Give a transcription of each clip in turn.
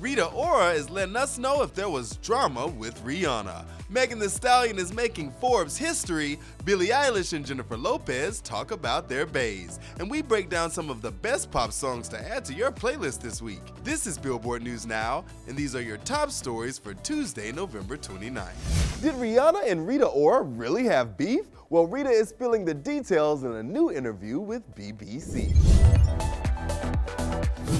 Rita Ora is letting us know if there was drama with Rihanna. Megan Thee Stallion is making Forbes history. Billie Eilish and Jennifer Lopez talk about their baes. And we break down some of the best pop songs to add to your playlist this week. This is Billboard News Now, and these are your top stories for Tuesday, November 29th. Did Rihanna and Rita Ora really have beef? Well, Rita is spilling the details in a new interview with BBC.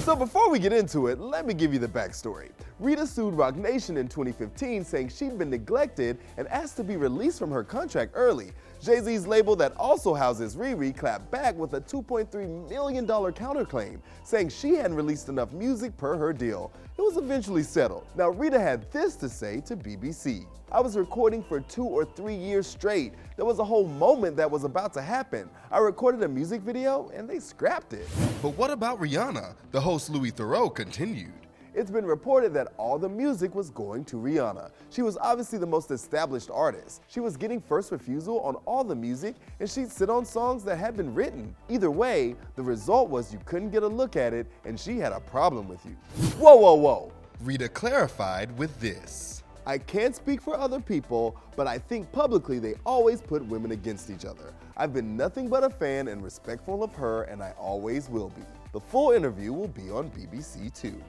So before we get into it, let me give you the backstory. Rita sued Roc Nation in 2015 saying she'd been neglected and asked to be released from her contract early. Jay-Z's label that also houses Riri clapped back with a $2.3 million counterclaim, saying she hadn't released enough music per her deal. It was eventually settled. Now Rita had this to say to BBC. I was recording for two or three years straight. There was a whole moment that was about to happen. I recorded a music video and they scrapped it. But what about Rihanna? The host Louis Theroux continued. It's been reported that all the music was going to Rihanna. She was obviously the most established artist. She was getting first refusal on all the music, and she'd sit on songs that had been written. Either way, the result was you couldn't get a look at it, and she had a problem with you. Whoa, whoa, whoa. Rita clarified with this. I can't speak for other people, but I think publicly they always put women against each other. I've been nothing but a fan and respectful of her, and I always will be. The full interview will be on BBC Two.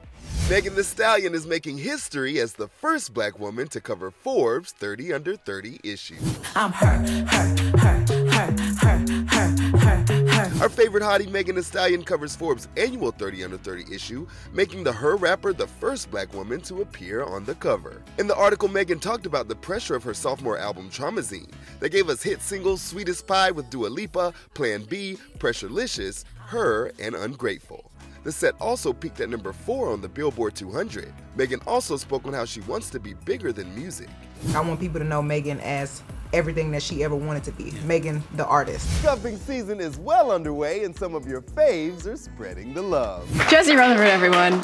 Megan Thee Stallion is making history as the first black woman to cover Forbes 30 Under 30 issue. I'm her, her, her, favorite hottie Megan Thee Stallion covers Forbes' annual 30 Under 30 issue, making the Her rapper the first black woman to appear on the cover. In the article, Megan talked about the pressure of her sophomore album Traumazine that gave us hit singles Sweetest Pie with Dua Lipa, Plan B, Pressurelicious, Her, and Ungrateful. The set also peaked at number 4 on the Billboard 200. Megan also spoke on how she wants to be bigger than music. I want people to know Megan as everything that she ever wanted to be Megan, the artist. Cuffing season is well underway, and some of your faves are spreading the love. Jesse Rutherford, everyone.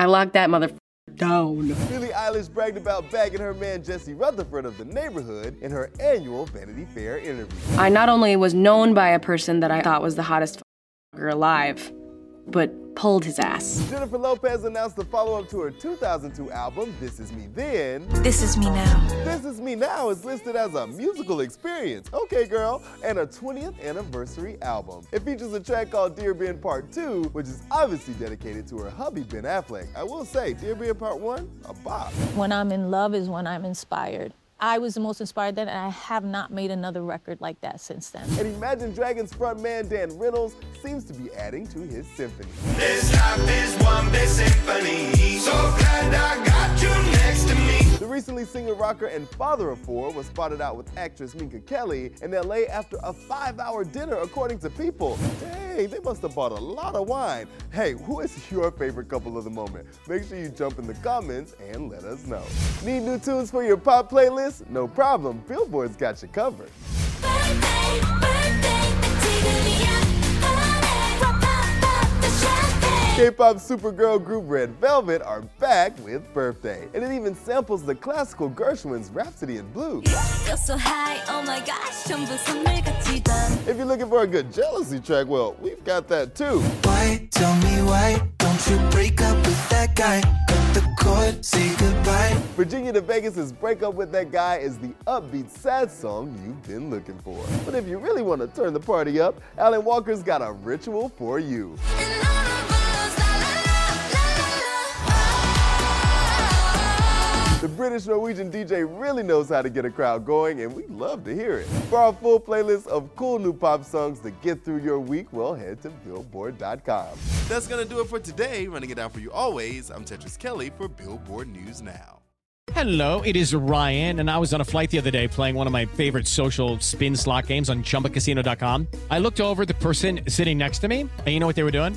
I locked that mother down. Billie Eilish bragged about bagging her man Jesse Rutherford of the Neighbourhood in her annual Vanity Fair interview. I not only was known by a person that I thought was the hottest f***er alive, but pulled his ass. Jennifer Lopez announced the follow-up to her 2002 album, This Is Me Then. This is me now. This Is Me Now is listed as a musical experience, okay girl, and a 20th anniversary album. It features a track called Dear Ben Part 2, which is obviously dedicated to her hubby Ben Affleck. I will say, Dear Ben Part 1, a bop. When I'm in love is when I'm inspired. I was the most inspired then, and I have not made another record like that since then. And Imagine Dragons frontman Dan Reynolds seems to be adding to his symphony. This life is one big symphony. Singer, rocker, and father of four was spotted out with actress Minka Kelly in LA after a five hour dinner, according to People. Dang, they must have bought a lot of wine. Hey, who is your favorite couple of the moment? Make sure you jump in the comments and let us know. Need new tunes for your pop playlist? No problem, Billboard's got you covered. Birthday, birthday, K-pop supergirl group Red Velvet are back with Birthday, and it even samples the classical Gershwin's Rhapsody in Blue. If you're looking for a good jealousy track, well, we've got that too. Why, tell me why, don't you break up with that guy? Court, Virginia to Vegas' breakup with that guy is the upbeat sad song you've been looking for. But if you really want to turn the party up, Alan Walker's got a ritual for you. British Norwegian DJ really knows how to get a crowd going, and we love to hear it. For our full playlist of cool new pop songs to get through your week, well, head to Billboard.com. That's gonna do it for today. Running it down for you always, I'm Tetris Kelly for Billboard News Now. Hello, it is Ryan, and I was on a flight the other day playing one of my favorite social spin slot games on chumbacasino.com. I looked over at the person sitting next to me, and you know what they were doing?